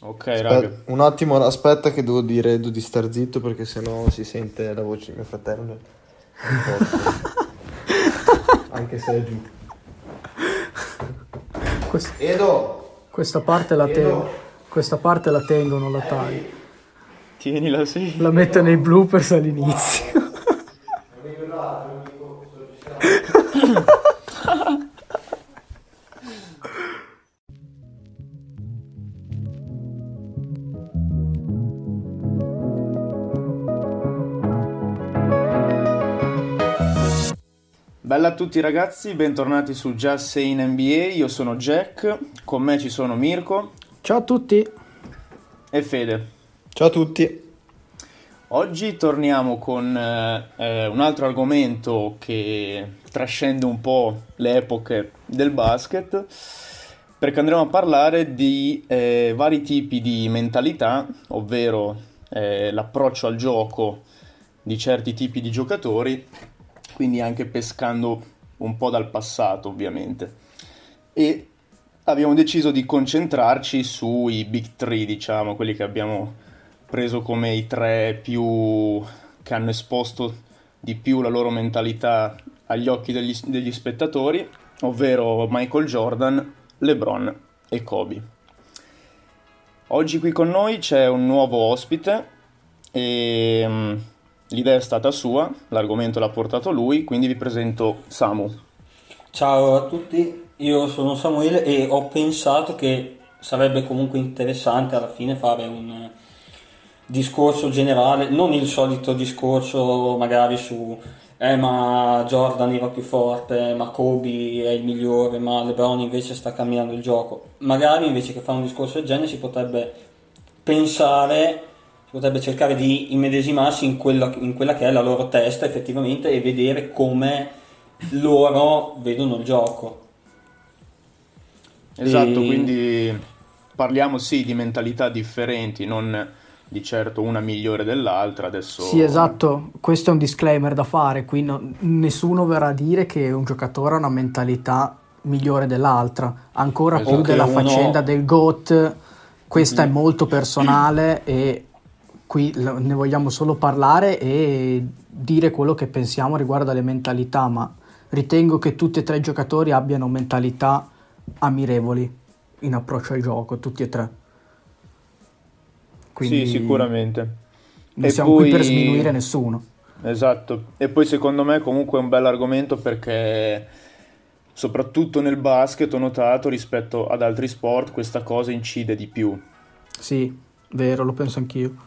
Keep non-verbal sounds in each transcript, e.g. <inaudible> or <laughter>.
Ok, raga. un attimo, aspetta che devo dire Edo di star zitto perché sennò si sente la voce di mio fratello. <laughs> Anche se è giù. Quest- Edo! questa, parte la tengo, questa parte la tengo, non la taglio. Tienila sì. La metto nei bloopers all'inizio. <laughs> Bella a tutti ragazzi, bentornati su Just Saying NBA, io sono Jack, con me ci sono Mirko Ciao a tutti. e Fede. Ciao a tutti. Oggi torniamo con eh, un altro argomento che trascende un po' le epoche del basket, perché andremo a parlare di eh, vari tipi di mentalità, ovvero eh, l'approccio al gioco di certi tipi di giocatori, quindi anche pescando un po' dal passato ovviamente. E abbiamo deciso di concentrarci sui big three, diciamo, quelli che abbiamo preso come i tre più che hanno esposto di più la loro mentalità agli occhi degli, degli spettatori, ovvero Michael Jordan, LeBron e Kobe. Oggi qui con noi c'è un nuovo ospite e mm, l'idea è stata sua, l'argomento l'ha portato lui, quindi vi presento Samu. Ciao a tutti, io sono Samuele e ho pensato che sarebbe comunque interessante alla fine fare un eh, discorso generale, non il solito discorso magari su eh ma Jordan era più forte, ma Kobe è il migliore, ma LeBron invece sta cambiando il gioco. Magari invece che fare un discorso del genere si potrebbe pensare, si potrebbe cercare di immedesimarsi in quella, in quella che è la loro testa effettivamente e vedere come loro vedono il gioco. Esatto, E- quindi parliamo sì di mentalità differenti, non di certo una migliore dell'altra. Adesso Sì, esatto, questo è un disclaimer da fare, qui no- nessuno verrà a dire che un giocatore ha una mentalità migliore dell'altra, ancora più Esatto. della Che uno- faccenda del GOAT, questa è molto personale e qui ne vogliamo solo parlare e dire quello che pensiamo riguardo alle mentalità, ma ritengo che tutti e tre i giocatori abbiano mentalità ammirevoli in approccio al gioco, tutti e tre. Quindi Sì, sicuramente. non E siamo qui per poi- sminuire nessuno. Esatto, e poi secondo me comunque è un bel argomento perché soprattutto nel basket ho notato rispetto ad altri sport questa cosa incide di più, Sì, vero, lo penso anch'io.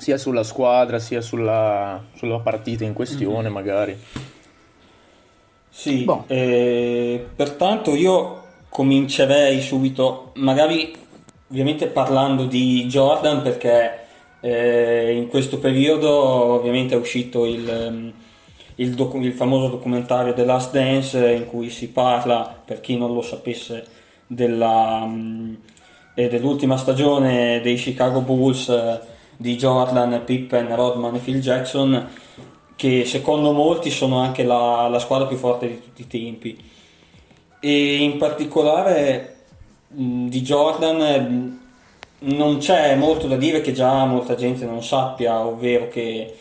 Sia sulla squadra sia sulla, sulla partita in questione Mhm. magari. Sì, Boh. eh, pertanto io comincerei subito, magari ovviamente parlando di Jordan perché eh, in questo periodo ovviamente è uscito il, ehm, il docu- il famoso documentario The Last Dance in cui si parla, per chi non lo sapesse, della, mm, eh, dell'ultima stagione dei Chicago Bulls eh, di Jordan, Pippen, Rodman e Phil Jackson che secondo molti sono anche la, la squadra più forte di tutti i tempi. E in particolare di Jordan non c'è molto da dire che già molta gente non sappia, ovvero che,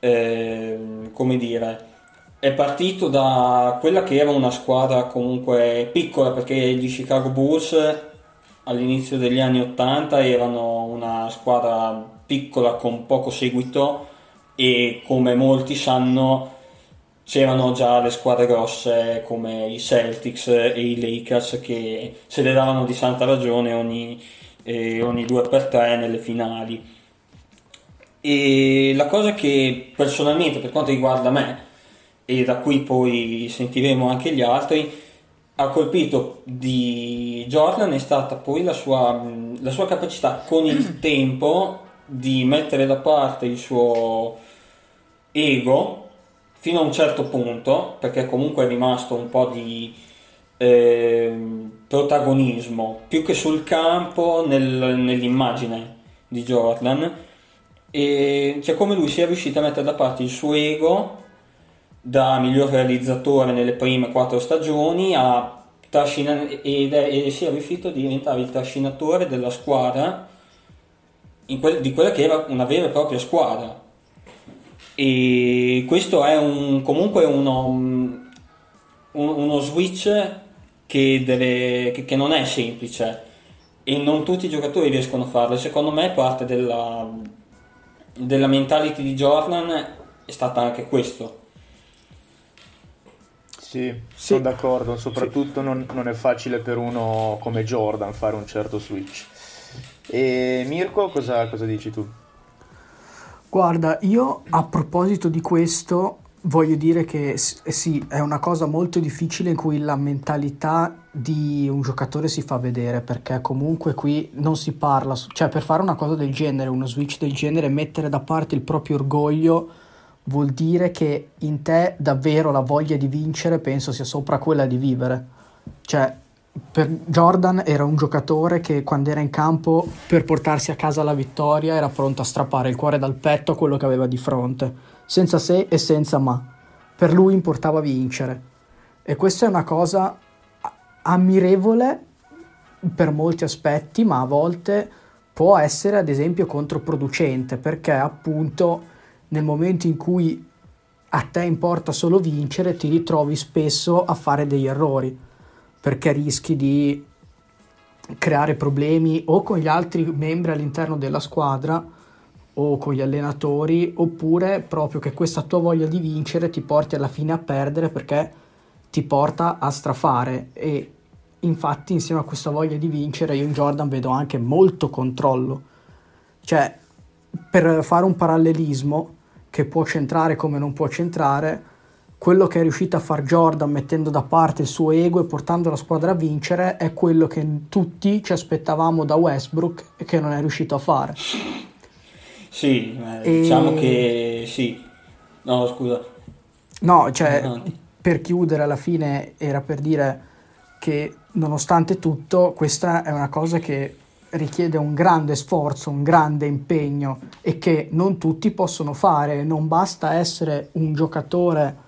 ehm, come dire, è partito da quella che era una squadra comunque piccola, perché gli Chicago Bulls all'inizio degli anni 80 erano una squadra piccola con poco seguito e come molti sanno c'erano già le squadre grosse come i Celtics e i Lakers che se le davano di santa ragione ogni, eh, ogni due per tre nelle finali. E la cosa che personalmente per quanto riguarda me, e da qui poi sentiremo anche gli altri, ha colpito di Jordan è stata poi la sua, la sua capacità con il <clears throat> tempo di mettere da parte il suo ego fino a un certo punto, perché comunque è rimasto un po' di eh, protagonismo, più che sul campo, nel- nell'immagine di Jordan. E cioè come lui sia riuscito a mettere da parte il suo ego da miglior realizzatore nelle prime quattro stagioni a trascina- ed è, e sia riuscito a diventare il trascinatore della squadra que- di quella che era una vera e propria squadra e questo è un, comunque uno, un, uno switch che, deve, che, che, non è semplice e non tutti i giocatori riescono a farlo secondo me parte della, della mentality di Jordan è stata anche questo sì, sì. sono d'accordo, soprattutto sì. non, non, è facile per uno come Jordan fare un certo switch. E Mirko, cosa, cosa dici tu? Guarda, io a proposito di questo voglio dire che sì, è una cosa molto difficile in cui la mentalità di un giocatore si fa vedere, perché comunque qui non si parla, cioè per fare una cosa del genere, uno switch del genere, mettere da parte il proprio orgoglio vuol dire che in te davvero la voglia di vincere penso sia sopra quella di vivere. Cioè, per Jordan era un giocatore che quando era in campo per portarsi a casa la vittoria era pronto a strappare il cuore dal petto a quello che aveva di fronte, senza se e senza ma. Per lui importava vincere. E questa è una cosa ammirevole per molti aspetti, ma a volte può essere ad esempio controproducente perché appunto nel momento in cui a te importa solo vincere, ti ritrovi spesso a fare degli errori, perché rischi di creare problemi o con gli altri membri all'interno della squadra o con gli allenatori, oppure proprio che questa tua voglia di vincere ti porti alla fine a perdere perché ti porta a strafare e infatti insieme a questa voglia di vincere io in Jordan vedo anche molto controllo. Cioè, per fare un parallelismo, che può centrare come non può centrare, quello che è riuscito a far Jordan mettendo da parte il suo ego e portando la squadra a vincere è quello che tutti ci aspettavamo da Westbrook e che non è riuscito a fare. Sì, e... diciamo che sì. No, scusa. No, cioè, no. per chiudere alla fine era per dire che nonostante tutto questa è una cosa che richiede un grande sforzo, un grande impegno e che non tutti possono fare. Non basta essere un giocatore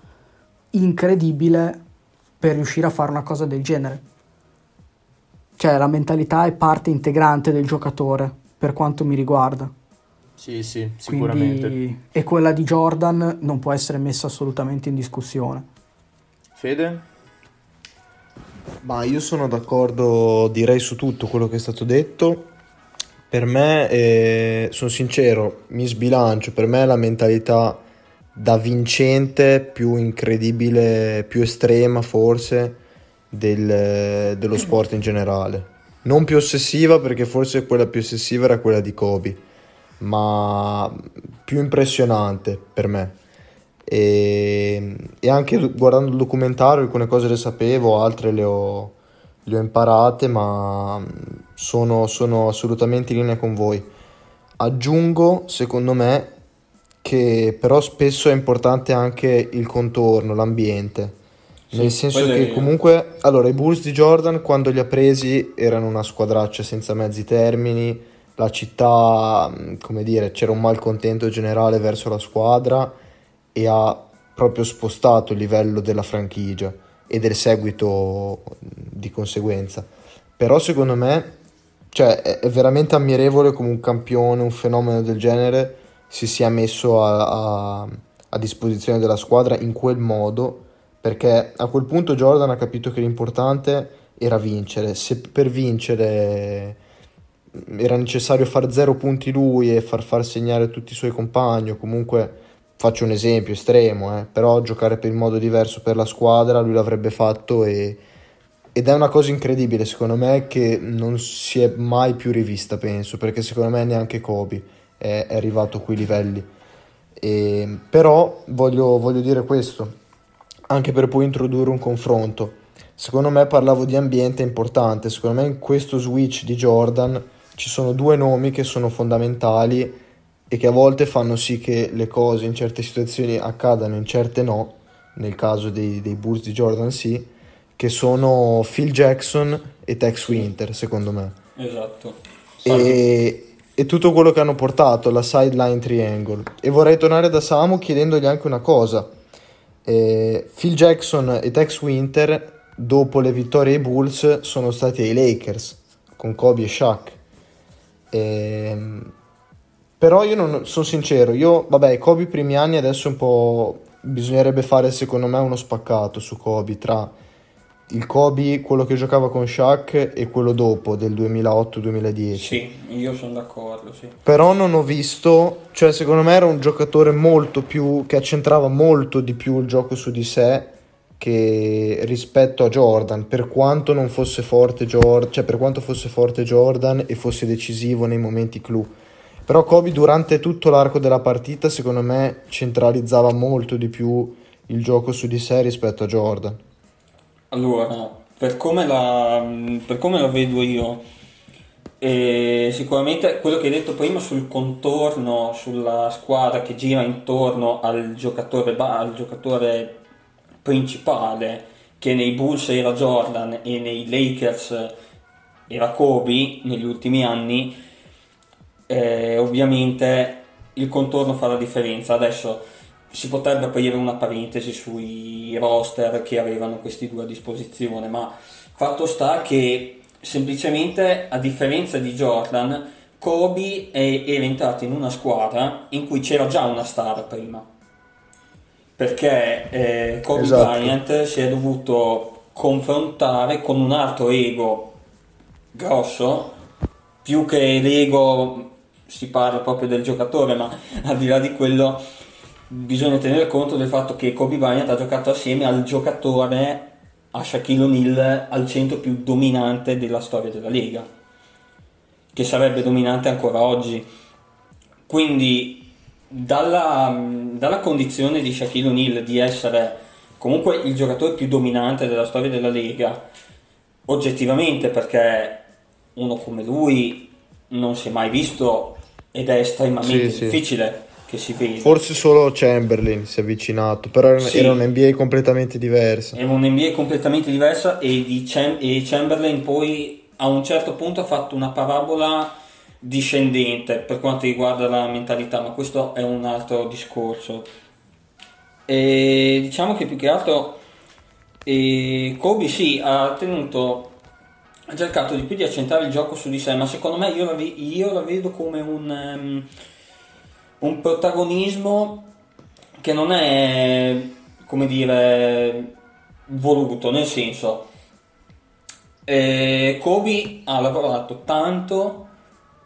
incredibile per riuscire a fare una cosa del genere. Cioè la mentalità è parte integrante del giocatore, per quanto mi riguarda. Sì, sì, sicuramente. Quindi, e quella di Jordan non può essere messa assolutamente in discussione. Fede? Ma io sono d'accordo, direi, su tutto quello che è stato detto. Per me, eh, sono sincero, mi sbilancio, per me la mentalità da vincente più incredibile, più estrema forse del, dello sport in generale. Non più ossessiva perché forse quella più ossessiva era quella di Kobe, ma più impressionante per me. E, e, anche guardando il documentario alcune cose le sapevo, altre le ho, le ho imparate, ma sono, sono assolutamente in linea con voi. Aggiungo, secondo me, che però spesso è importante anche il contorno, l'ambiente. Sì, nel senso che comunque, allora, i Bulls di Jordan quando li ha presi erano una squadraccia senza mezzi termini, la città, come dire, c'era un malcontento generale verso la squadra e ha proprio spostato il livello della franchigia e del seguito di conseguenza. Però secondo me cioè, è veramente ammirevole come un campione, un fenomeno del genere si sia messo a, a, a disposizione della squadra in quel modo perché a quel punto Jordan ha capito che l'importante era vincere. Se per vincere era necessario fare zero punti lui e far far segnare tutti i suoi compagni o comunque faccio un esempio estremo, eh, però giocare per il modo diverso per la squadra lui l'avrebbe fatto e, ed è una cosa incredibile secondo me che non si è mai più rivista penso perché secondo me neanche Kobe è, è arrivato a quei livelli e, però voglio, voglio dire questo anche per poi introdurre un confronto secondo me parlavo di ambiente importante secondo me in questo switch di Jordan ci sono due nomi che sono fondamentali e che a volte fanno sì che le cose in certe situazioni accadano, in certe no, nel caso dei, dei Bulls di Jordan sì, che sono Phil Jackson e Tex Winter, secondo me. Esatto. E, e, tutto quello che hanno portato, la sideline triangle. E vorrei tornare da Samu chiedendogli anche una cosa. Eh, Phil Jackson e Tex Winter dopo le vittorie ai Bulls sono stati ai Lakers con Kobe e Shaq. E, ehm, però io non sono sincero, io vabbè, Kobe i primi anni adesso un po' bisognerebbe fare secondo me uno spaccato su Kobe tra il Kobe, quello che giocava con Shaq e quello dopo del 2008-2010. Sì, io sono d'accordo, sì. Però non ho visto, cioè secondo me era un giocatore molto più che accentrava molto di più il gioco su di sé che rispetto a Jordan, per quanto non fosse forte Jordan, cioè per quanto fosse forte Jordan e fosse decisivo nei momenti clou. Però Kobe durante tutto l'arco della partita, secondo me, centralizzava molto di più il gioco su di sé rispetto a Jordan. Allora, per come la, per come la vedo io, e sicuramente quello che hai detto prima sul contorno, sulla squadra che gira intorno al giocatore, al giocatore principale, che nei Bulls era Jordan e nei Lakers era Kobe negli ultimi anni, eh, ovviamente il contorno fa la differenza. Adesso si potrebbe aprire una parentesi sui roster che avevano questi due a disposizione, ma fatto sta che semplicemente a differenza di Jordan, Kobe è, era entrato in una squadra in cui c'era già una star prima. Perché eh, Kobe esatto. Bryant si è dovuto confrontare con un altro ego grosso, più che l'ego si parla proprio del giocatore, ma <laughs> al di là di quello bisogna tenere conto del fatto che Kobe Bryant ha giocato assieme al giocatore a Shaquille O'Neal al centro più dominante della storia della Lega, che sarebbe dominante ancora oggi. Quindi dalla, dalla condizione di Shaquille O'Neal di essere comunque il giocatore più dominante della storia della Lega, oggettivamente perché uno come lui non si è mai visto ed è estremamente sì, difficile sì. Che si veda. Forse solo Chamberlain si è avvicinato, però era, sì. era un NBA completamente diverso. Era un NBA completamente diverso e, Cham- e Chamberlain poi a un certo punto ha fatto una parabola discendente per quanto riguarda la mentalità, ma questo è un altro discorso. E diciamo che più che altro e Kobe sì ha tenuto ha cercato di più di accentrare il gioco su di sé, ma secondo me io la, io la vedo come un, um, un, protagonismo che non è, come dire, voluto, nel senso, eh, Kobe ha lavorato tanto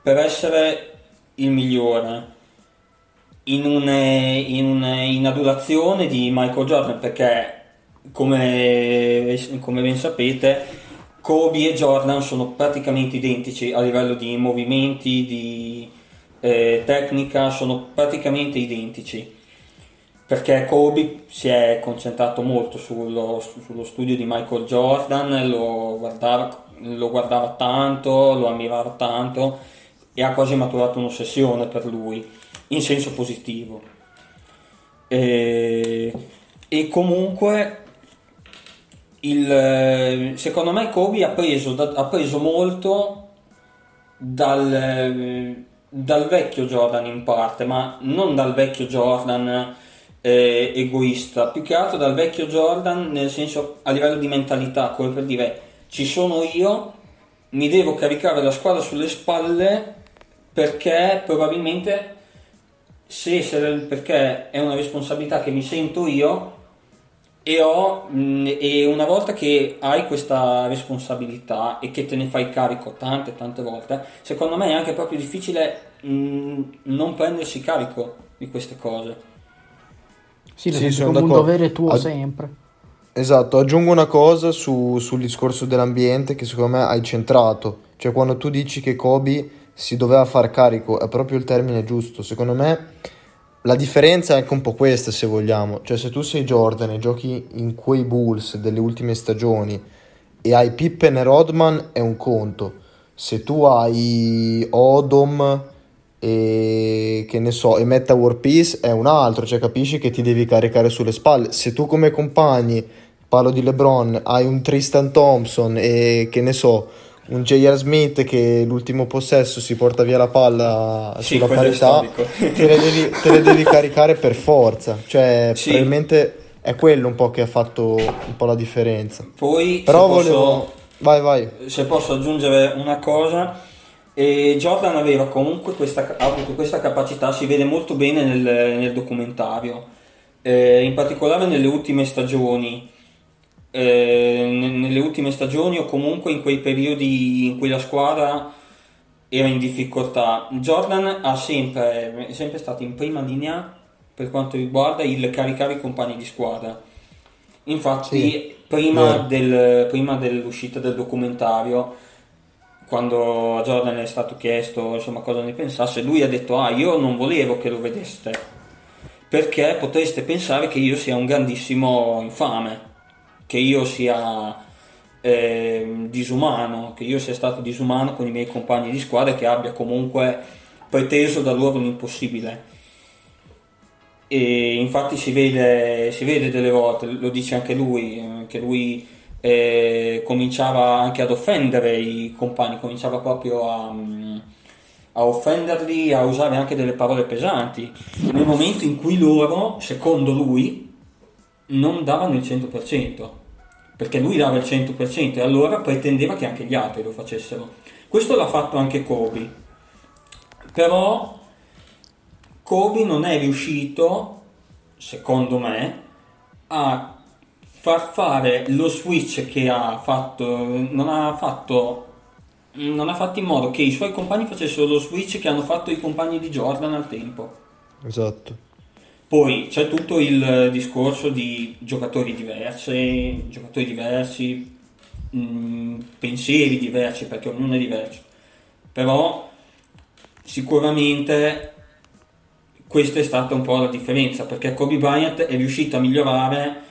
per essere il migliore. In, un, in, un, in adulazione di Michael Jordan perché come, come ben sapete Kobe e Jordan sono praticamente identici a livello di movimenti, di eh, tecnica, sono praticamente identici. Perché Kobe si è concentrato molto sullo, sullo studio di Michael Jordan, lo guardava, lo guardava tanto, lo ammirava tanto e ha quasi maturato un'ossessione per lui, in senso positivo. E, e comunque il, secondo me Kobe ha preso, ha preso molto dal, dal, vecchio Jordan in parte, ma non dal vecchio Jordan eh, egoista, più che altro dal vecchio Jordan nel senso a livello di mentalità, come per dire ci sono io, mi devo caricare la squadra sulle spalle perché probabilmente se, se perché è una responsabilità che mi sento io e, ho, mh, e una volta che hai questa responsabilità e che te ne fai carico tante tante volte, secondo me è anche proprio difficile mh, non prendersi carico di queste cose. Sì, sì sono come un dovere tuo Ad... sempre. Esatto, aggiungo una cosa su, sul discorso dell'ambiente che secondo me hai centrato, cioè quando tu dici che Kobe si doveva far carico, è proprio il termine giusto, secondo me la differenza è anche un po' questa, se vogliamo. Cioè, se tu sei Jordan e giochi in quei Bulls delle ultime stagioni e hai Pippen e Rodman, è un conto. Se tu hai Odom e che ne so, e Metta War Peace è un altro, cioè capisci che ti devi caricare sulle spalle. Se tu come compagni, parlo di LeBron, hai un Tristan Thompson e che ne so, un J.R. Smith che l'ultimo possesso si porta via la palla sì, sulla parità, te le, devi, te le, devi, <laughs> caricare per forza. Cioè, sì. probabilmente è quello un po' che ha fatto un po' la differenza. Poi, Però se posso- volevo... Vai, vai. se posso aggiungere una cosa, e Jordan aveva comunque questa, ha avuto questa capacità, si vede molto bene nel, nel documentario, Eh, in particolare nelle ultime stagioni. Eh, ne- nelle ultime stagioni o comunque in quei periodi in cui la squadra era in difficoltà. Jordan ha sempre, è sempre stato in prima linea per quanto riguarda il caricare i compagni di squadra. Infatti, Sì, prima, del- prima dell'uscita del documentario, quando a Jordan è stato chiesto insomma, cosa ne pensasse, lui ha detto: Ah, io non volevo che lo vedeste perché potreste pensare che io sia un grandissimo infame, che io sia ehm, disumano, che io sia stato disumano con i miei compagni di squadra e che abbia comunque preteso da loro l'impossibile. E infatti si vede, si vede delle volte, lo dice anche lui, eh, che lui eh, cominciava anche ad offendere i compagni, cominciava proprio a, mm, a offenderli, a usare anche delle parole pesanti, nel momento in cui loro, secondo lui, non davano il 100%, perché lui dava il 100% e allora pretendeva che anche gli altri lo facessero. Questo l'ha fatto anche Kobe, però Kobe non è riuscito, secondo me, a far fare lo switch che ha fatto, non ha fatto, non ha fatto in modo che i suoi compagni facessero lo switch che hanno fatto i compagni di Jordan al tempo. Esatto. Poi c'è tutto il discorso di giocatori diversi, giocatori diversi, mh, pensieri diversi, perché ognuno è diverso. Però sicuramente questa è stata un po' la differenza, perché Kobe Bryant è riuscito a migliorare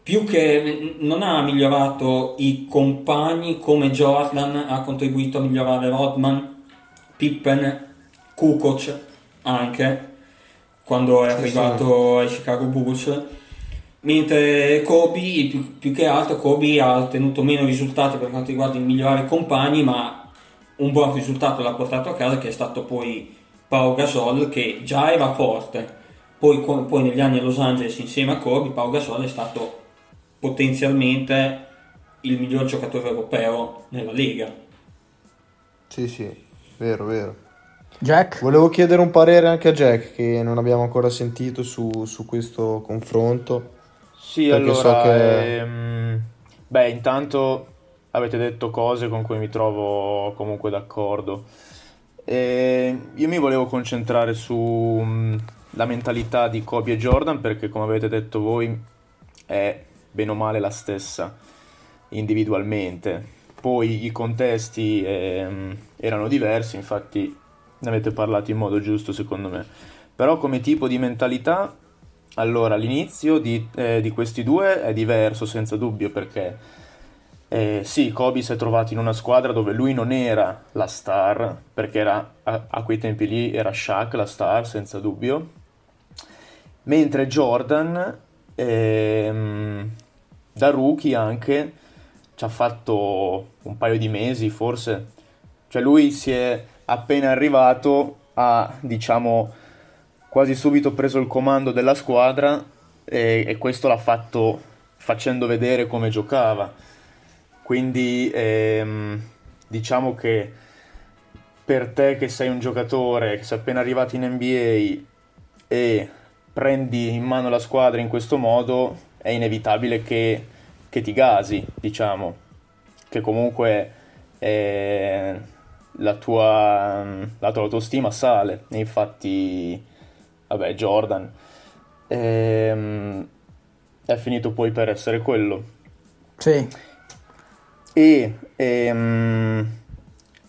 più che non ha migliorato i compagni come Jordan ha contribuito a migliorare Rodman, Pippen, Kukoc anche quando è Sì, arrivato ai Chicago Bulls. Mentre Kobe più, più che altro Kobe ha ottenuto meno risultati per quanto riguarda il migliorare i compagni ma un buon risultato l'ha portato a casa che è stato poi Pau Gasol che già era forte. Poi, poi negli anni a Los Angeles insieme a Kobe Pau Gasol è stato potenzialmente il miglior giocatore europeo nella Lega. Sì, sì, vero, vero. Jack? Volevo chiedere un parere anche a Jack, che non abbiamo ancora sentito su, su questo confronto. Sì, allora, so che- ehm, beh, intanto avete detto cose con cui mi trovo comunque d'accordo. E io mi volevo concentrare sulla mentalità di Kobe e Jordan perché, come avete detto voi, è bene o male la stessa individualmente. Poi i contesti ehm, erano diversi, infatti ne avete parlato in modo giusto secondo me. Però come tipo di mentalità, allora l'inizio di, eh, di questi due è diverso senza dubbio perché eh, sì, Kobe si è trovato in una squadra dove lui non era la star, perché era, a, a quei tempi lì era Shaq la star senza dubbio, mentre Jordan ehm, da rookie anche ci ha fatto un paio di mesi forse, cioè lui si è appena arrivato ha diciamo quasi subito preso il comando della squadra e, e questo l'ha fatto facendo vedere come giocava. Quindi ehm, diciamo che per te che sei un giocatore, che sei appena arrivato in NBA e prendi in mano la squadra in questo modo, è inevitabile che, che ti gasi, diciamo, che comunque eh, la, tua, la tua autostima sale. E infatti, vabbè, Jordan ehm, è finito poi per essere quello. Sì, E ehm,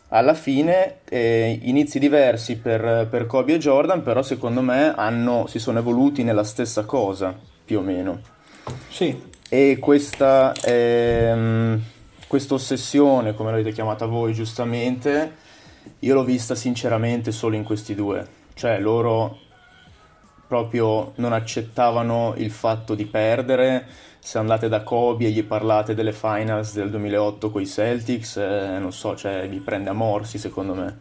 alla fine eh, inizi diversi per, per Kobe e Jordan, però secondo me hanno- si sono evoluti nella stessa cosa, più o meno. sì E questa, ehm, questa ossessione, come l'avete chiamata voi giustamente, io l'ho vista sinceramente solo in questi due. Cioè loro proprio non accettavano il fatto di perdere. Se andate da Kobe e gli parlate delle finals del 2008 con i Celtics, eh, non so, cioè vi prende a morsi secondo me.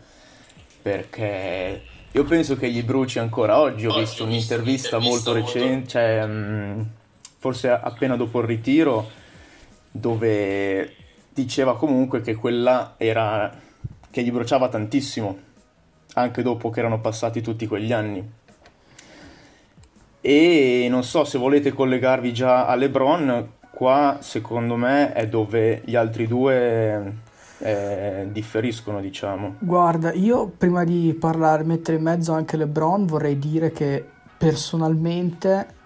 Perché io penso che gli bruci ancora oggi. Ho visto un'intervista molto recente, cioè, mm, forse appena dopo il ritiro, dove diceva comunque che quella era che gli bruciava tantissimo, anche dopo che erano passati tutti quegli anni. E non so se volete collegarvi già a LeBron, qua secondo me è dove gli altri due eh, differiscono, diciamo. Guarda, io prima di parlare, mettere in mezzo anche LeBron, vorrei dire che personalmente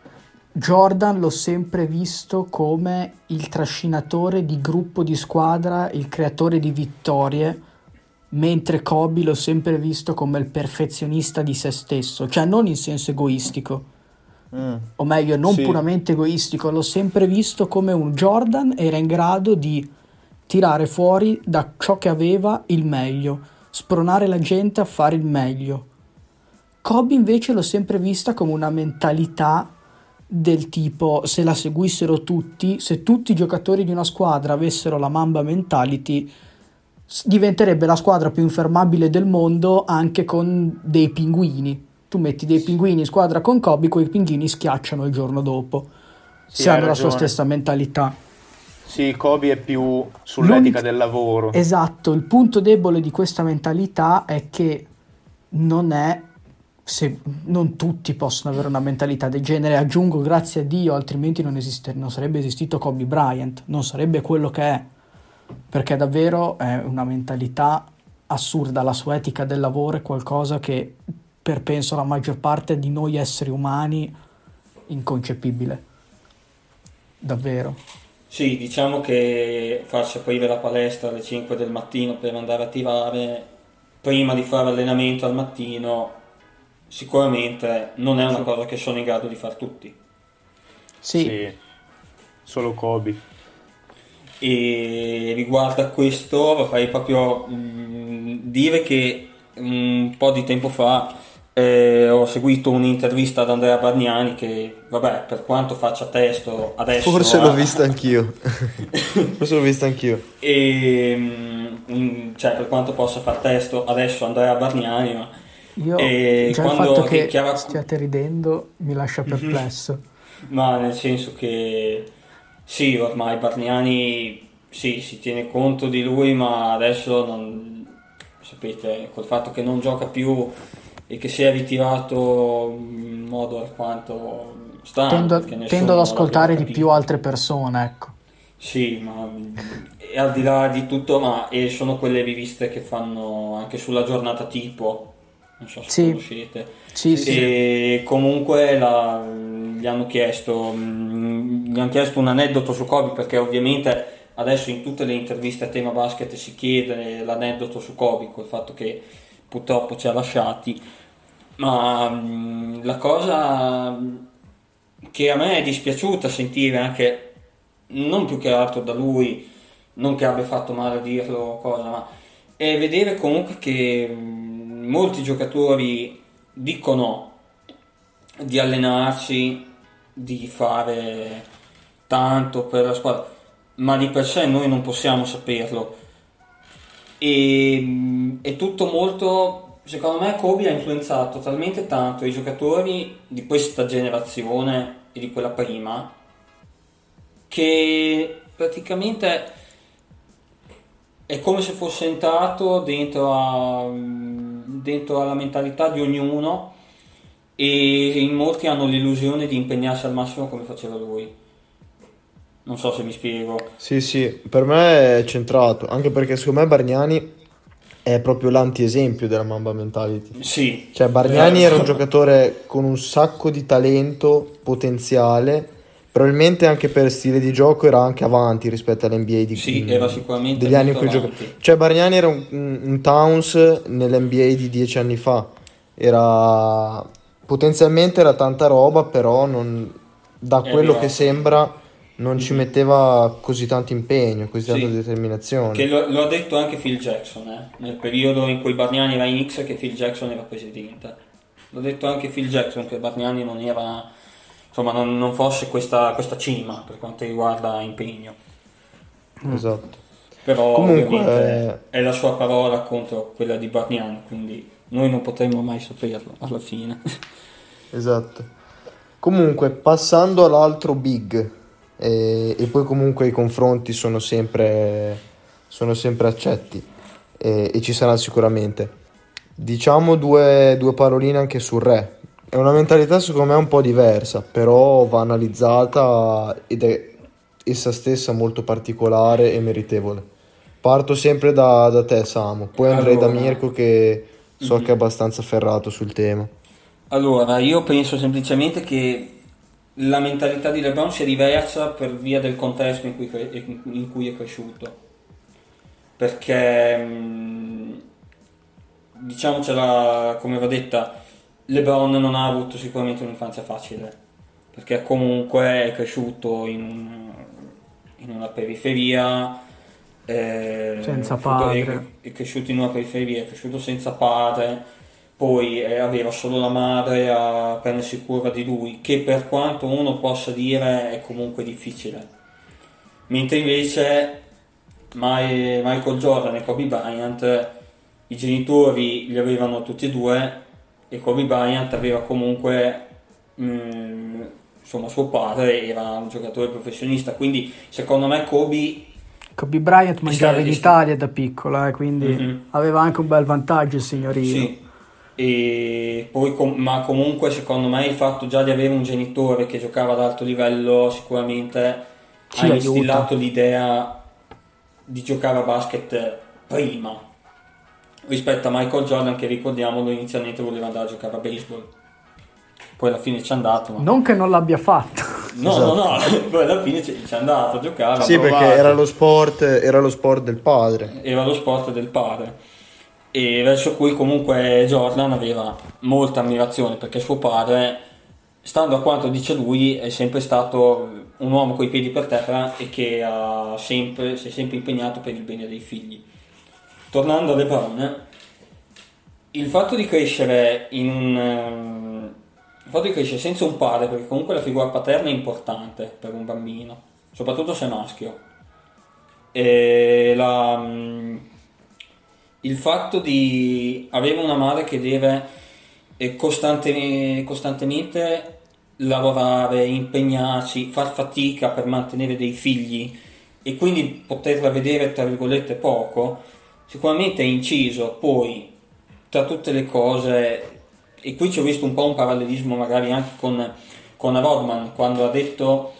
Jordan l'ho sempre visto come il trascinatore di gruppo di squadra, il creatore di vittorie, mentre Kobe l'ho sempre visto come il perfezionista di se stesso, cioè non in senso egoistico. Mm. O meglio, non sì. puramente egoistico, l'ho sempre visto come un Jordan era in grado di tirare fuori da ciò che aveva il meglio, spronare la gente a fare il meglio. Kobe invece l'ho sempre vista come una mentalità del tipo se la seguissero tutti, se tutti i giocatori di una squadra avessero la Mamba mentality, diventerebbe la squadra più infermabile del mondo anche con dei pinguini. Tu metti dei pinguini in squadra con Kobe, quei pinguini schiacciano il giorno dopo. Sì, se hanno la sua stessa mentalità. Sì, Kobe è più sull'etica L'unico... del lavoro. Esatto, il punto debole di questa mentalità è che non è se non tutti possono avere una mentalità del genere, aggiungo grazie a Dio, altrimenti non, esiste, non sarebbe esistito Kobe Bryant, non sarebbe quello che è, perché davvero è una mentalità assurda, la sua etica del lavoro è qualcosa che per penso la maggior parte di noi esseri umani inconcepibile, davvero. Sì, diciamo che farsi aprire la palestra alle 5 del mattino per andare a tirare prima di fare allenamento al mattino sicuramente non è una cosa che sono in grado di fare tutti. Sì. sì. Solo Kobe. E riguardo a questo vorrei proprio mh, mm, dire che un po' di tempo fa eh, ho seguito un'intervista ad Andrea Bargnani che, vabbè, per quanto faccia testo adesso... Forse l'ho vista anch'io. <laughs> Forse l'ho vista anch'io. E, mh, mm, cioè, per quanto possa fare testo adesso Andrea Bargnani, ma io e già il fatto che chiama... stiate ridendo mi lascia mhm. perplesso. Ma nel senso che sì, ormai Barniani sì, si tiene conto di lui, ma adesso non sapete, col fatto che non gioca più e che si è ritirato in modo alquanto strano. Tendo, tendo ad ascoltare di più altre persone, ecco. Sì, ma al di là di tutto, ma e sono quelle riviste che fanno anche sulla giornata tipo non so se sì. conoscete. Sì, sì. E comunque la, gli hanno chiesto mm, gli hanno chiesto un aneddoto su Kobe perché ovviamente adesso in tutte le interviste a tema basket si chiede l'aneddoto su Kobe, col fatto che purtroppo ci ha lasciati. Ma mm, la cosa che a me è dispiaciuta sentire anche non più che altro da lui, non che abbia fatto male a dirlo cosa, ma è vedere comunque che mm, molti giocatori dicono di allenarsi, di fare tanto per la squadra, ma di per sé noi non possiamo saperlo. E è tutto molto, secondo me Kobe ha influenzato talmente tanto i giocatori di questa generazione e di quella prima che praticamente è come se fosse entrato dentro a dentro alla mentalità di ognuno e in molti hanno l'illusione di impegnarsi al massimo come faceva lui. Non so se mi spiego. Sì, sì, per me è centrato, anche perché secondo me Bargnani è proprio l'antiesempio della Mamba Mentality. Sì. Cioè Bargnani era un giocatore con un sacco di talento, potenziale, probabilmente anche per stile di gioco era anche avanti rispetto all'NBA di, sì, era sicuramente degli anni in cui giocava. Cioè Bargnani era un, un Towns nell'NBA di dieci anni fa. Era potenzialmente era tanta roba, però non, da quello che sembra non ci mm-hmm. metteva così tanto impegno, così tanta sì, determinazione. Che lo, lo, ha detto anche Phil Jackson, eh? nel periodo in cui Bargnani era in X che Phil Jackson era presidente. L'ha detto anche Phil Jackson che Bargnani non era insomma non, non fosse questa, questa, cima per quanto riguarda impegno. Esatto. Però Comunque, ovviamente è... è la sua parola contro quella di Bargnani, quindi noi non potremo mai saperlo alla fine. <laughs> Esatto. Comunque, passando all'altro big, e, e poi comunque i confronti sono sempre, sono sempre accetti e, e ci saranno sicuramente. Diciamo due, due paroline anche sul re. È una mentalità secondo me un po' diversa, però va analizzata ed è essa stessa molto particolare e meritevole. Parto sempre da, da te, Samu, poi andrei Allora. da Mirko che so Mhm. che è abbastanza ferrato sul tema. Allora, io penso semplicemente che la mentalità di LeBron sia diversa per via del contesto in cui, cre- in cui è cresciuto. Perché, mh, diciamocela come va detta, LeBron non ha avuto sicuramente un'infanzia facile, perché comunque è cresciuto in, un- in una periferia. eh, Senza padre. È, è cresciuto in una periferia, è cresciuto senza padre, poi eh, aveva solo la madre a prendersi cura di lui, che per quanto uno possa dire è comunque difficile. Mentre invece Michael Jordan e Kobe Bryant, i genitori li avevano tutti e due e Kobe Bryant aveva comunque, mm, insomma, suo padre era un giocatore professionista, quindi secondo me Kobe Kobe Bryant mangiava in Italia da piccola, eh, quindi Mhm. aveva anche un bel vantaggio il signorino. Sì, e poi com- ma comunque secondo me il fatto già di avere un genitore che giocava ad alto livello sicuramente Sì, ha instillato l'idea di giocare a basket prima rispetto a Michael Jordan che ricordiamolo inizialmente voleva andare a giocare a baseball. Poi alla fine ci è andato, ma... Non che non l'abbia fatto. No, no, no, <laughs> poi alla fine ci è andato a giocare. Sì, perché era lo sport, era lo sport del padre. era lo sport del padre e verso cui comunque Jordan aveva molta ammirazione perché suo padre, stando a quanto dice lui, è sempre stato un uomo coi piedi per terra e che ha sempre, si è sempre impegnato per il bene dei figli. Tornando a LeBron, il fatto di crescere in un, ehm, il fatto di crescere senza un padre, perché comunque la figura paterna è importante per un bambino, soprattutto se è maschio. E la, mm, il fatto di avere una madre che deve eh, costante- costantemente lavorare, impegnarsi, far fatica per mantenere dei figli e quindi poterla vedere tra virgolette poco, sicuramente è inciso poi tra tutte le cose, e qui ci ho visto un po' un parallelismo magari anche con, con Rodman quando ha detto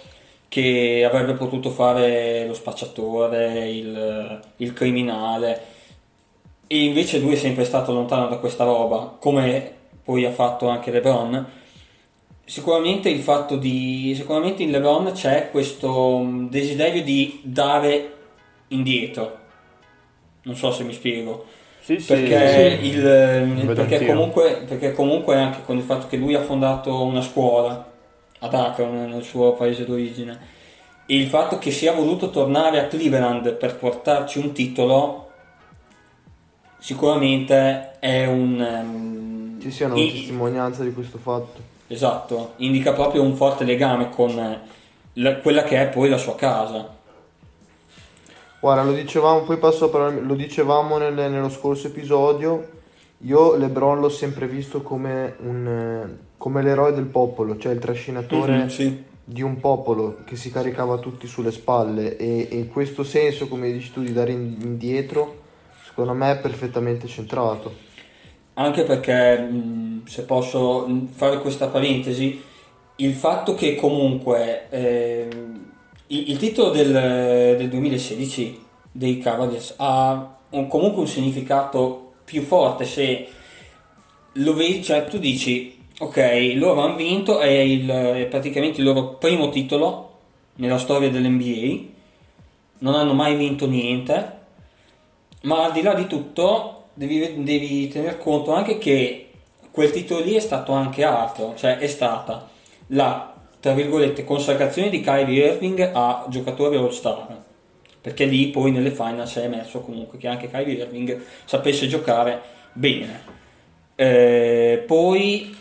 che avrebbe potuto fare lo spacciatore, il, il criminale, e invece lui è sempre stato lontano da questa roba, come poi ha fatto anche LeBron. Sicuramente il fatto di. Sicuramente in LeBron c'è questo mm, desiderio di dare indietro. Non so se mi spiego. Sì, sì, Perché, sì. il, vedo perché, comunque, perché comunque anche con il fatto che lui ha fondato una scuola ad Akron, nel suo paese d'origine, e il fatto che sia voluto tornare a Cleveland per portarci un titolo, sicuramente è un... ehm, Ci sia una i- testimonianza di questo fatto. Esatto, indica proprio un forte legame con eh, la- quella che è poi la sua casa. Guarda, lo dicevamo, poi passo la parola, lo dicevamo nel- nello scorso episodio, io LeBron l'ho sempre visto come, un, eh, come l'eroe del popolo, cioè il trascinatore Mhm, sì. di un popolo che si caricava tutti sulle spalle e, e in questo senso, come dici tu, di dare in- indietro, secondo me è perfettamente centrato. Anche perché, se posso fare questa parentesi, il fatto che comunque ehm, il, il titolo del, del 2016 dei Cavaliers ha un- comunque un significato più forte se lo vedi, cioè tu dici, ok, loro hanno vinto, è, il- è praticamente il loro primo titolo nella storia dell'NBA, non hanno mai vinto niente, ma al di là di tutto devi, devi tener conto anche che quel titolo lì è stato anche altro, cioè è stata la, tra virgolette, consacrazione di Kyrie Irving a giocatore all-star, perché lì poi nelle finals è emerso comunque che anche Kyrie Irving sapesse giocare bene. Eh, poi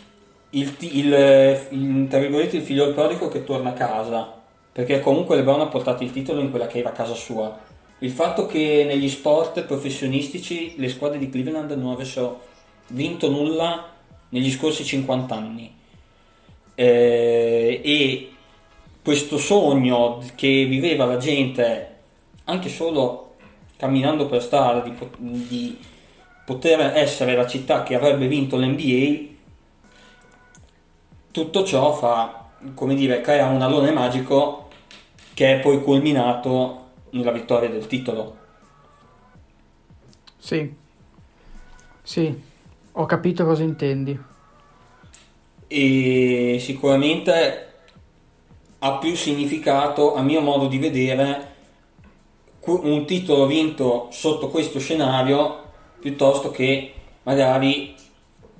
il, il, il- tra virgolette, il figlio del prodigo che torna a casa, perché comunque LeBron ha portato il titolo in quella che era casa sua. Il fatto che negli sport professionistici le squadre di Cleveland non avessero vinto nulla negli scorsi 50 anni eh, e questo sogno che viveva la gente anche solo camminando per strada di, di poter essere la città che avrebbe vinto l'NBA, tutto ciò fa, come dire, crea un alone magico che è poi culminato nella vittoria del titolo. Sì, sì, ho capito cosa intendi. E sicuramente ha più significato, a mio modo di vedere, un titolo vinto sotto questo scenario piuttosto che magari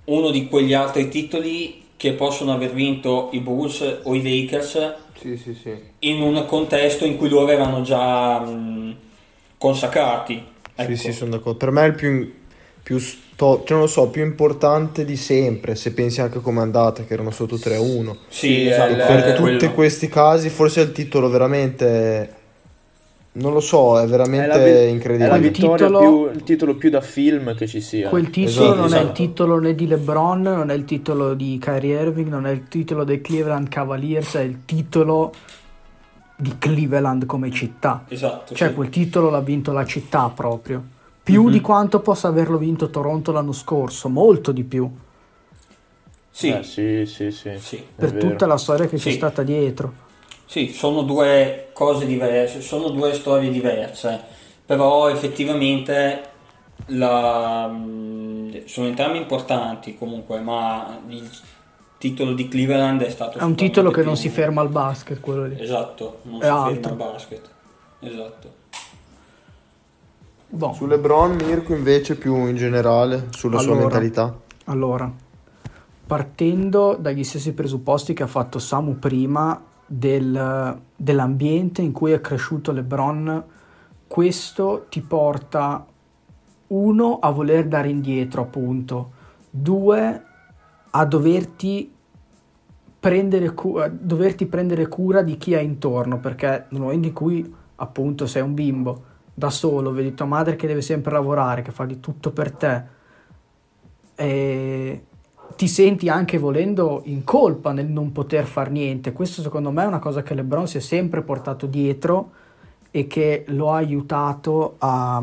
uno di quegli altri titoli che possono aver vinto i Bulls o i Lakers sì, sì, sì. in un contesto in cui loro erano già mh, consacrati. Ecco. Sì, sì, sono d'accordo. Per me il più, più, sto, cioè non lo so, più importante di sempre, se pensi anche come è andata, che erano sotto 3-1. Sì, esatto. per tutti questi casi forse il titolo veramente non lo so, è veramente è la, incredibile. È la vittoria titolo, più, il titolo più da film che ci sia. Quel titolo esatto, non esatto. è il titolo né di LeBron, non è il titolo di Kyrie Irving, non è il titolo dei Cleveland Cavaliers, è il titolo di Cleveland come città. Esatto. Cioè sì. quel titolo l'ha vinto la città proprio. Più mm-hmm. di quanto possa averlo vinto Toronto l'anno scorso, molto di più. Sì, eh, sì, sì, sì, sì Per tutta la storia che c'è stata dietro. Sì, sono due cose diverse, sono due storie diverse, però effettivamente la, sono entrambi importanti comunque, ma il titolo di Cleveland è stato... È un titolo che più... non si ferma al basket, quello lì. Esatto, non è si altro. ferma al basket. Esatto. Bon. Su LeBron, Mirko invece più in generale, sulla allora, sua mentalità. Allora, partendo dagli stessi presupposti che ha fatto Samu prima, del, dell'ambiente in cui è cresciuto LeBron, questo ti porta uno a voler dare indietro, appunto, due a doverti prendere, cu- a doverti prendere cura di chi hai intorno, perché nel momento in cui appunto sei un bimbo da solo, vedi tua madre che deve sempre lavorare, che fa di tutto per te, e ti senti anche volendo in colpa nel non poter fare niente. Questo secondo me è una cosa che LeBron si è sempre portato dietro e che lo ha aiutato a,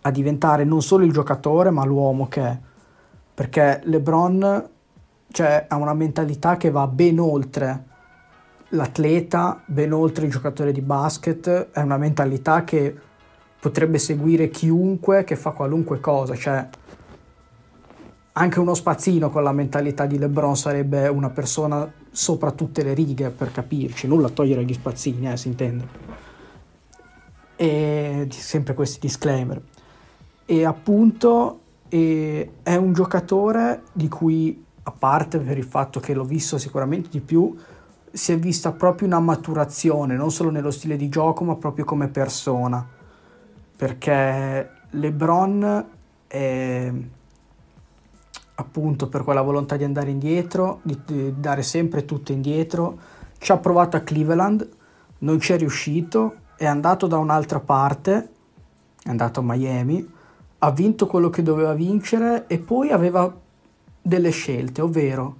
a diventare non solo il giocatore ma l'uomo che è. Perché LeBron cioè, ha una mentalità che va ben oltre l'atleta, ben oltre il giocatore di basket, è una mentalità che potrebbe seguire chiunque che fa qualunque cosa, cioè anche uno spazzino con la mentalità di LeBron sarebbe una persona sopra tutte le righe, per capirci, nulla a togliere agli spazzini, eh, si intende. E sempre questi disclaimer. E appunto e è un giocatore di cui, a parte per il fatto che l'ho visto sicuramente di più, si è vista proprio una maturazione, non solo nello stile di gioco, ma proprio come persona. Perché LeBron è appunto per quella volontà di andare indietro, di, di dare sempre tutto indietro. Ci ha provato a Cleveland, non ci è riuscito, è andato da un'altra parte, è andato a Miami, ha vinto quello che doveva vincere e poi aveva delle scelte, ovvero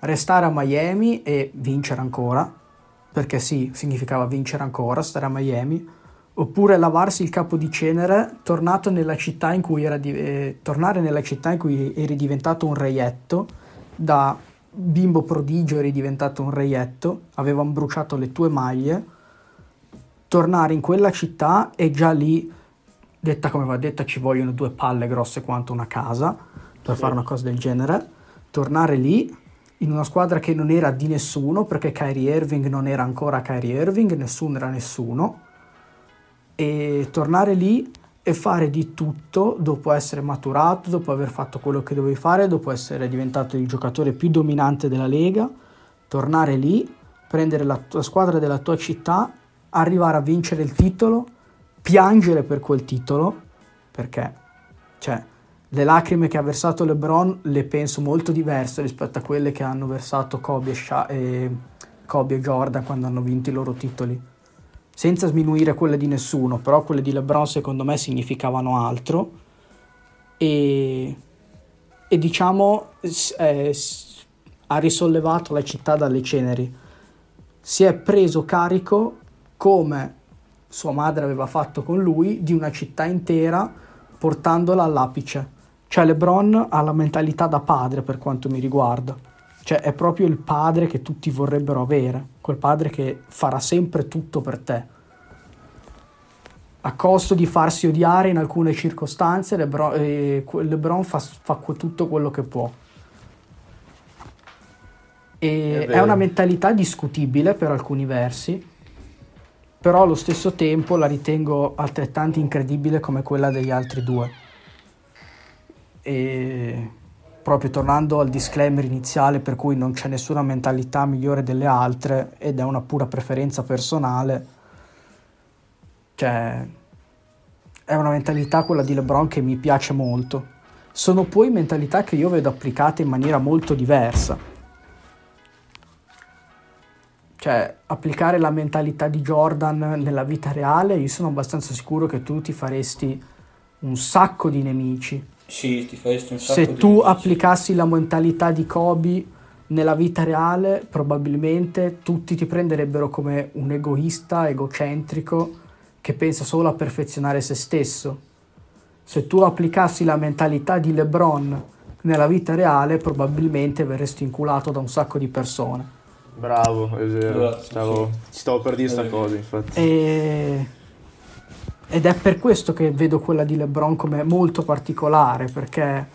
restare a Miami e vincere ancora, perché sì, significava vincere ancora, stare a Miami, oppure lavarsi il capo di cenere tornato nella città in cui era di- eh, tornare nella città in cui eri diventato un reietto da bimbo prodigio eri diventato un reietto avevano bruciato le tue maglie tornare in quella città e già lì detta come va detta ci vogliono due palle grosse quanto una casa per sì. fare una cosa del genere tornare lì in una squadra che non era di nessuno perché Kyrie Irving non era ancora Kyrie Irving nessuno era nessuno e tornare lì e fare di tutto dopo essere maturato, dopo aver fatto quello che dovevi fare, dopo essere diventato il giocatore più dominante della Lega, tornare lì, prendere la tua squadra della tua città, arrivare a vincere il titolo, piangere per quel titolo, perché cioè, le lacrime che ha versato LeBron le penso molto diverse rispetto a quelle che hanno versato Kobe e, Sha- e, Kobe e Jordan quando hanno vinto i loro titoli senza sminuire quelle di nessuno, però quelle di LeBron secondo me significavano altro e, e diciamo eh, ha risollevato la città dalle ceneri. Si è preso carico, come sua madre aveva fatto con lui, di una città intera portandola all'apice. Cioè LeBron ha la mentalità da padre per quanto mi riguarda. Cioè è proprio il padre che tutti vorrebbero avere, quel padre che farà sempre tutto per te. A costo di farsi odiare in alcune circostanze, LeBron, eh, LeBron fa, fa tutto quello che può. E è, è una mentalità discutibile per alcuni versi, però allo stesso tempo la ritengo altrettanto incredibile come quella degli altri due. E proprio tornando al disclaimer iniziale per cui non c'è nessuna mentalità migliore delle altre ed è una pura preferenza personale, cioè è una mentalità quella di LeBron che mi piace molto. Sono poi mentalità che io vedo applicate in maniera molto diversa cioè applicare la mentalità di Jordan nella vita reale, io sono abbastanza sicuro che tu ti faresti un sacco di nemici. Sì, ti faresti un sacco Se di tu nemici. applicassi la mentalità di Kobe nella vita reale, probabilmente tutti ti prenderebbero come un egoista, egocentrico, che pensa solo a perfezionare se stesso. Se tu applicassi la mentalità di LeBron nella vita reale, probabilmente verresti inculato da un sacco di persone. Bravo, è vero. Grazie, Stavo, stavo per dire sta cosa, infatti. E... Ed è per questo che vedo quella di LeBron come molto particolare, perché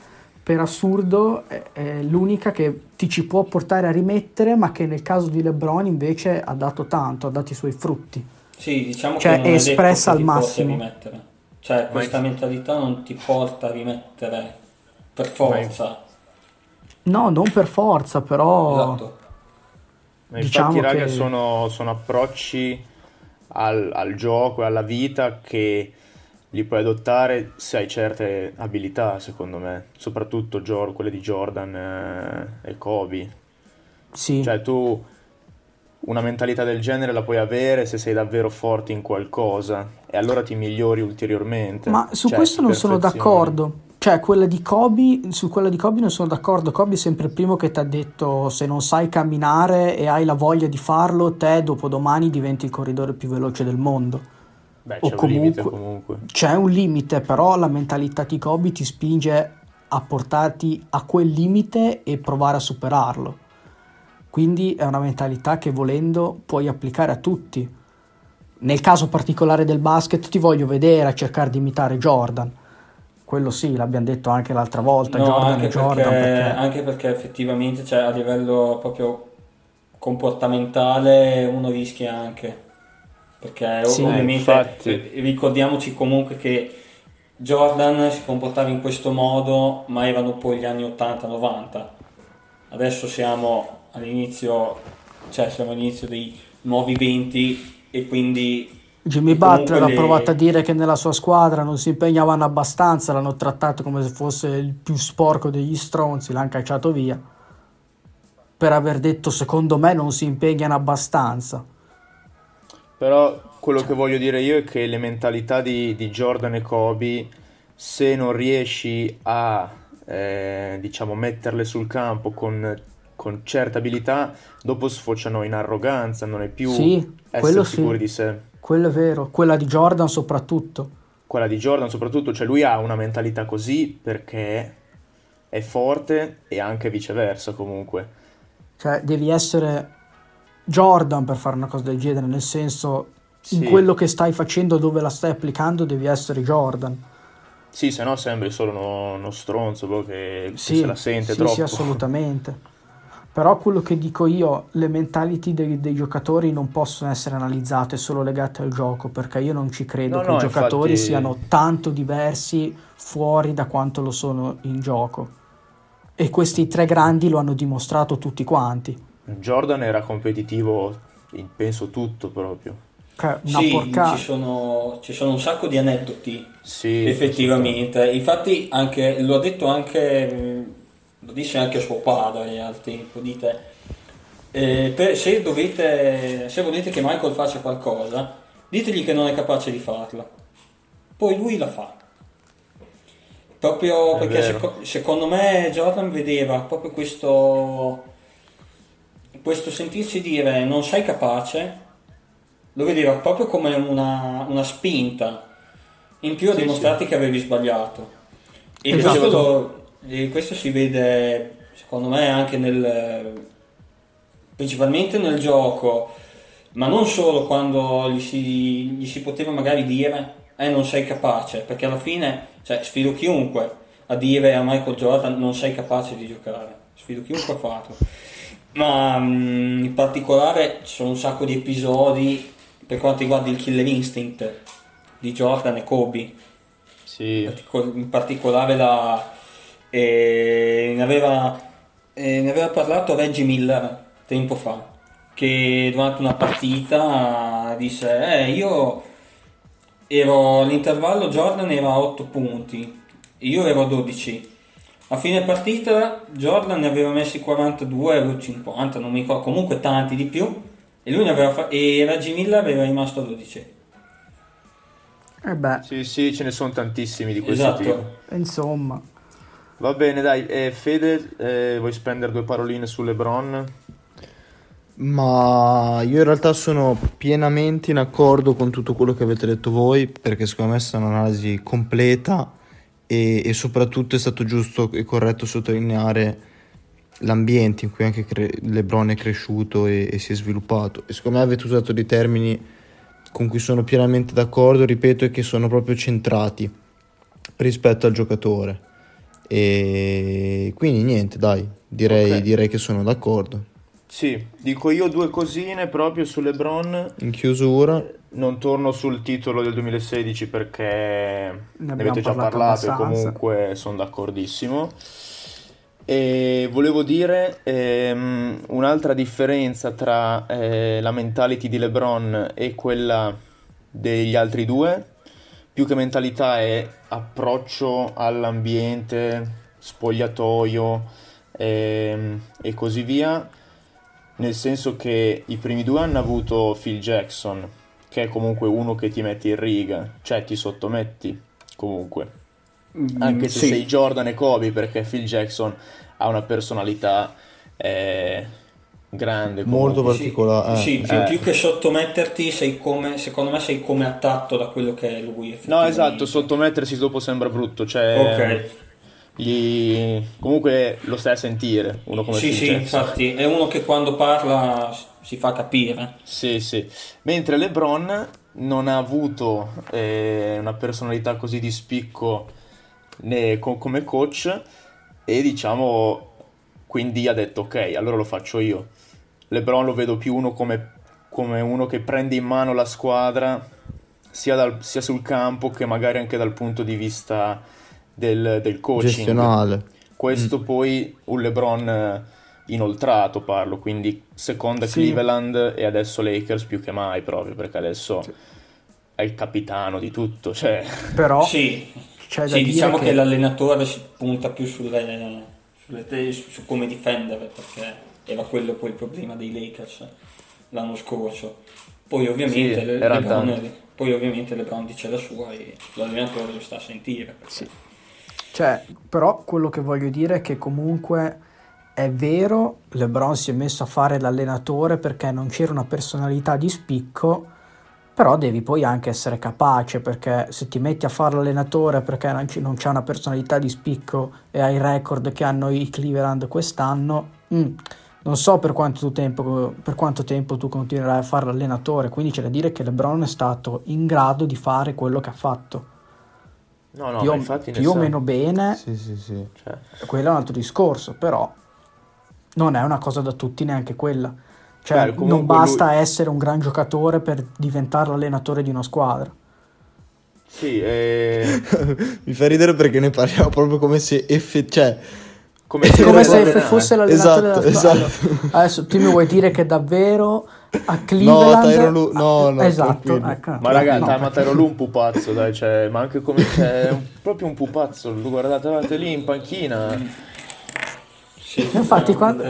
per assurdo è, è l'unica che ti ci può portare a rimettere, ma che nel caso di LeBron invece ha dato tanto, ha dato i suoi frutti. Sì, diciamo Cioè, che non è espressa al massimo. rimettere. Cioè, questa mentalità non ti porta a rimettere per forza. No, non per forza, però... Esatto. Ma Diciamo infatti, raga, che- sono, sono approcci al, al gioco e alla vita che li puoi adottare se hai certe abilità, secondo me. Soprattutto Jor- quelle di Jordan eh, e Kobe. Sì, Cioè, tu una mentalità del genere la puoi avere se sei davvero forte in qualcosa e allora ti migliori ulteriormente. ma su Cioè, questo non sono d'accordo. Cioè, quella di Kobe, su quella di Kobe non sono d'accordo. Kobe è sempre il primo che ti ha detto se non sai camminare e hai la voglia di farlo, te dopodomani diventi il corridore più veloce del mondo. Beh, o c'è un comunque- comunque. C'è un limite, però la mentalità di Kobe ti spinge a portarti a quel limite e provare a superarlo. Quindi è una mentalità che volendo puoi applicare a tutti. Nel caso particolare del basket ti voglio vedere a cercare di imitare Jordan. Quello sì, l'abbiamo detto anche l'altra volta, No, Jordan anche Jordan perché, perché... anche perché effettivamente, cioè, a livello proprio comportamentale, uno rischia anche. Perché Sì, ovviamente infatti. ricordiamoci comunque che Jordan si comportava in questo modo, ma erano poi gli anni 80-90. Adesso siamo all'inizio, cioè siamo all'inizio dei nuovi 20 e quindi Jimmy Butler ha le- provato a dire che nella sua squadra non si impegnavano abbastanza, l'hanno trattato come se fosse il più sporco degli stronzi, l'hanno cacciato via. Per aver detto secondo me non si impegnano abbastanza. Però quello che voglio dire io è che le mentalità di, di Jordan e Kobe, se non riesci a, eh, diciamo, metterle sul campo con, con certe abilità, dopo sfociano in arroganza, non è più Sì, essere quello sì. sicuri di sé. Quello è vero, quella di Jordan soprattutto. Quella di Jordan soprattutto, cioè lui ha una mentalità così perché è forte e anche viceversa comunque. Cioè, devi essere Jordan per fare una cosa del genere, nel senso, in Sì. quello che stai facendo, dove la stai applicando, devi essere Jordan. Sì, se no sembri solo uno, uno stronzo proprio che, che Sì, se la sente sì, troppo. sì, assolutamente. <laughs> Però quello che dico io, le mentality dei, dei giocatori non possono essere analizzate solo legate al gioco, perché io non ci credo No, che no, i giocatori infatti- siano tanto diversi fuori da quanto lo sono in gioco. E questi tre grandi lo hanno dimostrato tutti quanti. Jordan era competitivo in penso tutto proprio. Cioè, una sì, porca... ci sono, ci sono un sacco di aneddoti Sì, effettivamente. Infatti, anche, lo ha detto anche, mh, lo disse anche suo padre al tempo. Dite, eh, per- se, dovete, se volete che Michael faccia qualcosa, ditegli che non è capace di farla. Poi lui la fa. Proprio È perché seco- secondo me Jordan vedeva proprio questo, questo sentirsi dire non sei capace lo vedeva proprio come una, una spinta in più a sì, dimostrarti sì. che avevi sbagliato. E esatto. questo, lo, e questo si vede secondo me anche nel principalmente nel gioco, ma non solo quando gli si, gli si poteva magari dire eh non sei capace, perché alla fine cioè, sfido chiunque a dire a Michael Jordan non sei capace di giocare, sfido chiunque a farlo. Ma um, in particolare ci sono un sacco di episodi per quanto riguarda il Killer Instinct di Jordan e Kobe. Sì. In particolare la, eh, ne, aveva, eh, ne aveva parlato Reggie Miller tempo fa che durante una partita disse eh, io ero all'intervallo Jordan era a 8 punti io ero a 12 a fine partita Jordan ne aveva messi 42 o 50 non mi ricordo comunque tanti di più e lui ne aveva fa- e Reggie Miller aveva rimasto a 12 eh beh. Sì, sì, ce ne sono tantissimi di questo esatto. tipo. Insomma. Va bene, dai. Eh, Fede, eh, vuoi spendere due paroline su LeBron? Ma io in realtà sono pienamente in accordo con tutto quello che avete detto voi, perché secondo me è stata un'analisi completa e, e soprattutto è stato giusto e corretto sottolineare l'ambiente in cui anche cre- LeBron è cresciuto e, e si è sviluppato. E secondo me avete usato dei termini con cui sono pienamente d'accordo, ripeto, e che sono proprio centrati rispetto al giocatore. E quindi niente, dai, direi, okay. direi che sono d'accordo. Sì, dico io due cosine proprio su LeBron. In chiusura. Non torno sul titolo del 2016 perché ne, ne avete già parlato e comunque sono d'accordissimo. E volevo dire ehm, un'altra differenza tra eh, la mentality di LeBron e quella degli altri due, più che mentalità è approccio all'ambiente, spogliatoio ehm, e così via nel senso che i primi due hanno avuto Phil Jackson, che è comunque uno che ti metti in riga, cioè ti sottometti comunque. Mm, Anche se sì. sei Jordan e Kobe, perché Phil Jackson ha una personalità eh, grande. Comunque. Molto particolare. Sì, eh. sì eh. più che sottometterti, sei come, secondo me sei come attratto da quello che è lui. No, esatto, sottomettersi dopo sembra brutto. Cioè, ok gli... comunque lo stai a sentire uno come sì sì infatti è uno che quando parla si fa capire sì sì mentre LeBron non ha avuto eh, una personalità così di spicco né co- come coach e diciamo quindi ha detto ok allora lo faccio io LeBron lo vedo più uno come, come uno che prende in mano la squadra sia, dal, sia sul campo che magari anche dal punto di vista del, del coaching. Gestionale. Questo mm. poi un LeBron eh, inoltrato parlo, quindi seconda sì. Cleveland e adesso Lakers più che mai proprio perché adesso sì. è il capitano di tutto. Cioè... Però sì, sì diciamo che... che... l'allenatore si punta più sulle, sulle, su come difendere perché era quello poi il problema dei Lakers l'anno scorso. Poi ovviamente, sì, le, LeBron, poi ovviamente LeBron dice la sua e l'allenatore lo sta a sentire. Perché... Sì. Cioè, però quello che voglio dire è che comunque è vero, LeBron si è messo a fare l'allenatore perché non c'era una personalità di spicco, però devi poi anche essere capace perché se ti metti a fare l'allenatore perché non, c- non c'è una personalità di spicco e hai il record che hanno i Cleveland quest'anno, mm, non so per quanto, tempo, per quanto tempo tu continuerai a fare l'allenatore, quindi c'è da dire che LeBron è stato in grado di fare quello che ha fatto. No, no, più, più o meno bene, sì, sì, sì. Cioè. quello è un altro discorso, però non è una cosa da tutti neanche quella. Cioè, Beh, non basta lui... essere un gran giocatore per diventare l'allenatore di una squadra. Sì, e... <laughs> mi fa ridere perché ne parliamo proprio come se effe... cioè, come, <laughs> come se fosse l'allenatore esatto, della squadra. Esatto. Adesso tu mi vuoi dire che davvero a Cleveland. No, Tyro Lu, no, no, esatto. Ecco, ma ragazzi, no. ma Tyro Lu un pupazzo, dai, cioè, ma anche come c'è un, proprio un pupazzo. Lo guardate, guardate lì in panchina. Sì, infatti quando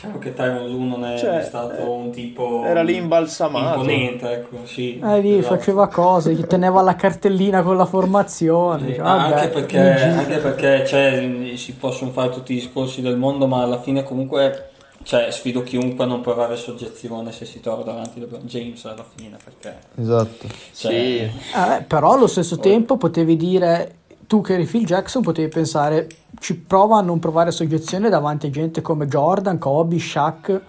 Diciamo che Tyron Lu non è cioè, stato un tipo era lì imbalsamato imponente ecco sì eh, lì però... faceva cose gli teneva la cartellina con la formazione sì, cioè, anche, perché, anche perché cioè, si possono fare tutti i discorsi del mondo ma alla fine comunque cioè, sfido chiunque a non provare soggezione se si trova davanti a James alla fine, perché... Esatto. Cioè, Sì. Eh, però allo stesso tempo potevi dire, tu che eri Phil Jackson, potevi pensare, ci prova a non provare soggezione davanti a gente come Jordan, Kobe, Shaq,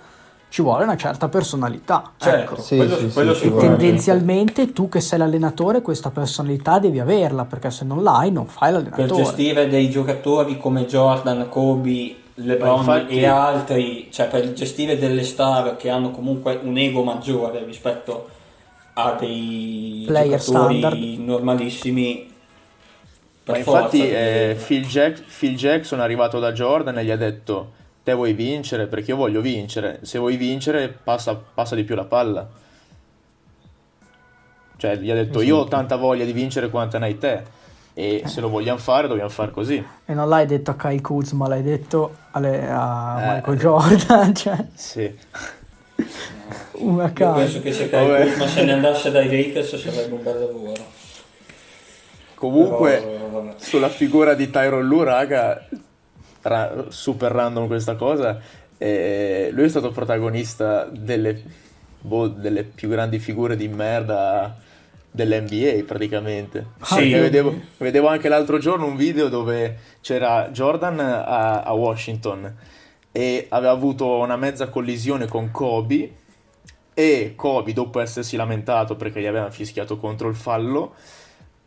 ci vuole una certa personalità. Certo, ecco. Sì, quello, sì, quello sì, E tendenzialmente tu che sei l'allenatore questa personalità devi averla, perché se non l'hai non fai per l'allenatore. gestire dei giocatori come Jordan, Kobe, LeBron infatti- e altri, cioè per gestire delle star che hanno comunque un ego maggiore rispetto a dei Player giocatori standard. normalissimi. Ma infatti eh, Phil, Jack- Phil Jackson è arrivato da Jordan e gli ha detto te vuoi vincere perché io voglio vincere, se vuoi vincere passa, passa di più la palla. Cioè gli ha detto io ho tanta voglia di vincere quanto ne hai te e se lo vogliamo fare dobbiamo fare così. E non l'hai detto a Kyle Kuzma, l'hai detto alle- a Eh. Michael Jordan, <laughs> cioè Sì. una Io casa. penso che se. Kyle Kuzma se ne andasse dai Lakers sarebbe un bel lavoro. Comunque Però, sulla figura di Tyron Lue, raga, ra- super random questa cosa, eh, lui è stato protagonista delle, boh, delle più grandi figure di merda dell'NBA praticamente. Ah, Sì. vedevo, vedevo anche l'altro giorno un video dove c'era Jordan a, a Washington e aveva avuto una mezza collisione con Kobe e Kobe dopo essersi lamentato perché gli avevano fischiato contro il fallo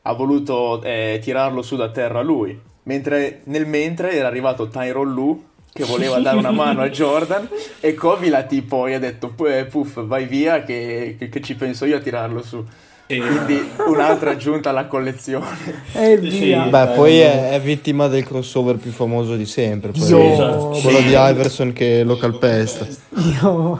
ha voluto eh, tirarlo su da terra lui mentre nel mentre era arrivato Tyron Lue che voleva dare una mano a Jordan e Kobe l'ha tipo gli ha detto "Pu- eh, puff vai via che, che- che ci penso io a tirarlo su Sì. quindi un'altra aggiunta alla collezione <laughs> E Sì, via. sì. Beh, Eh, poi è, è vittima del crossover più famoso di sempre. poi Esatto. quello Sì. di Iverson che lo calpesta. Io,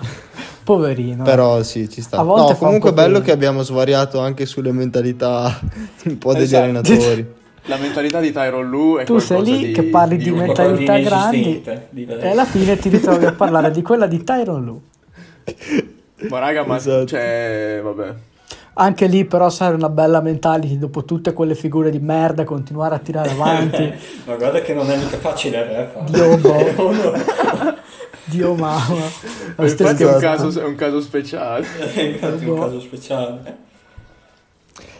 poverino. Però sì, ci sta. A volte No, comunque è bello pena. che abbiamo svariato anche sulle mentalità <laughs> un po' degli Esatto. allenatori. <laughs> la mentalità di Tyron Lue è tu sei lì di, che parli di, unico. mentalità di grandi e alla fine ti ritrovi a <laughs> parlare di quella di Tyron Lue. ma raga ma Esatto. cioè vabbè Anche lì però serve una bella mentality dopo tutte quelle figure di merda continuare a tirare avanti. Ma guarda che non è mica facile, eh. Dio boh. Dio mamma. <laughs> Infatti è un, caso, è un caso speciale <laughs> Infatti è un caso speciale.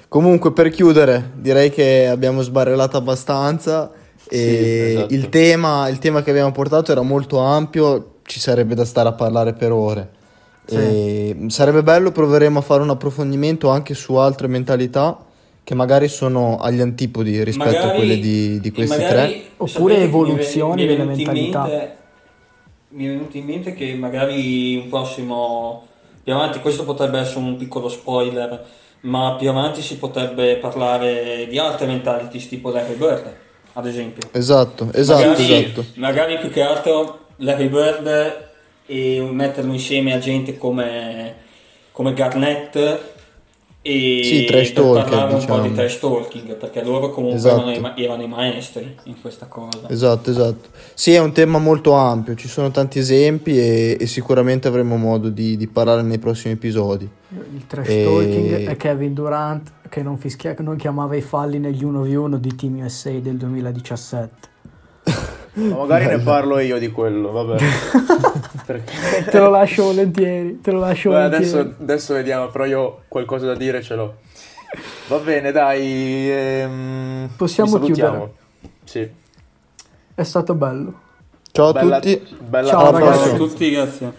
Comunque, per chiudere, direi che abbiamo sbarrellato abbastanza. E Sì, esatto. il, tema, il tema che abbiamo portato era molto ampio, ci sarebbe da stare a parlare per ore. Sì. E sarebbe bello, proveremo a fare un approfondimento anche su altre mentalità che magari sono agli antipodi rispetto a Magari- quelle di, di questi magari, tre. Oppure evoluzioni delle mentalità. mente- mi è venuto in mente che magari un prossimo più avanti, questo potrebbe essere un piccolo spoiler, ma più avanti si potrebbe parlare di altre mentalities tipo Larry Bird, ad esempio. Esatto, esatto, magari, esatto. magari più che altro Larry Bird e metterlo insieme a gente come, come Garnett e Sì, trash per talker, parlare un po' diciamo. di trash talking perché loro comunque Esatto. erano, i, ma- erano i maestri in questa cosa Esatto, esatto. Sì, è un tema molto ampio, ci sono tanti esempi e, e sicuramente avremo modo di, di parlare nei prossimi episodi. Il trash E- talking è Kevin Durant che non, fischia, non chiamava i falli negli 1v1 di Team USA del 2017. <laughs> Ma magari ne parlo io di quello, vabbè. <laughs> Perché... Te lo lascio volentieri, te lo lascio Beh, volentieri. adesso, adesso vediamo, però io qualcosa da dire ce l'ho. Va bene, dai. ehm, Possiamo chiudere. Sì. È stato bello. Ciao a Bella- tutti. bella Ciao, ragazzi. ciao a tutti grazie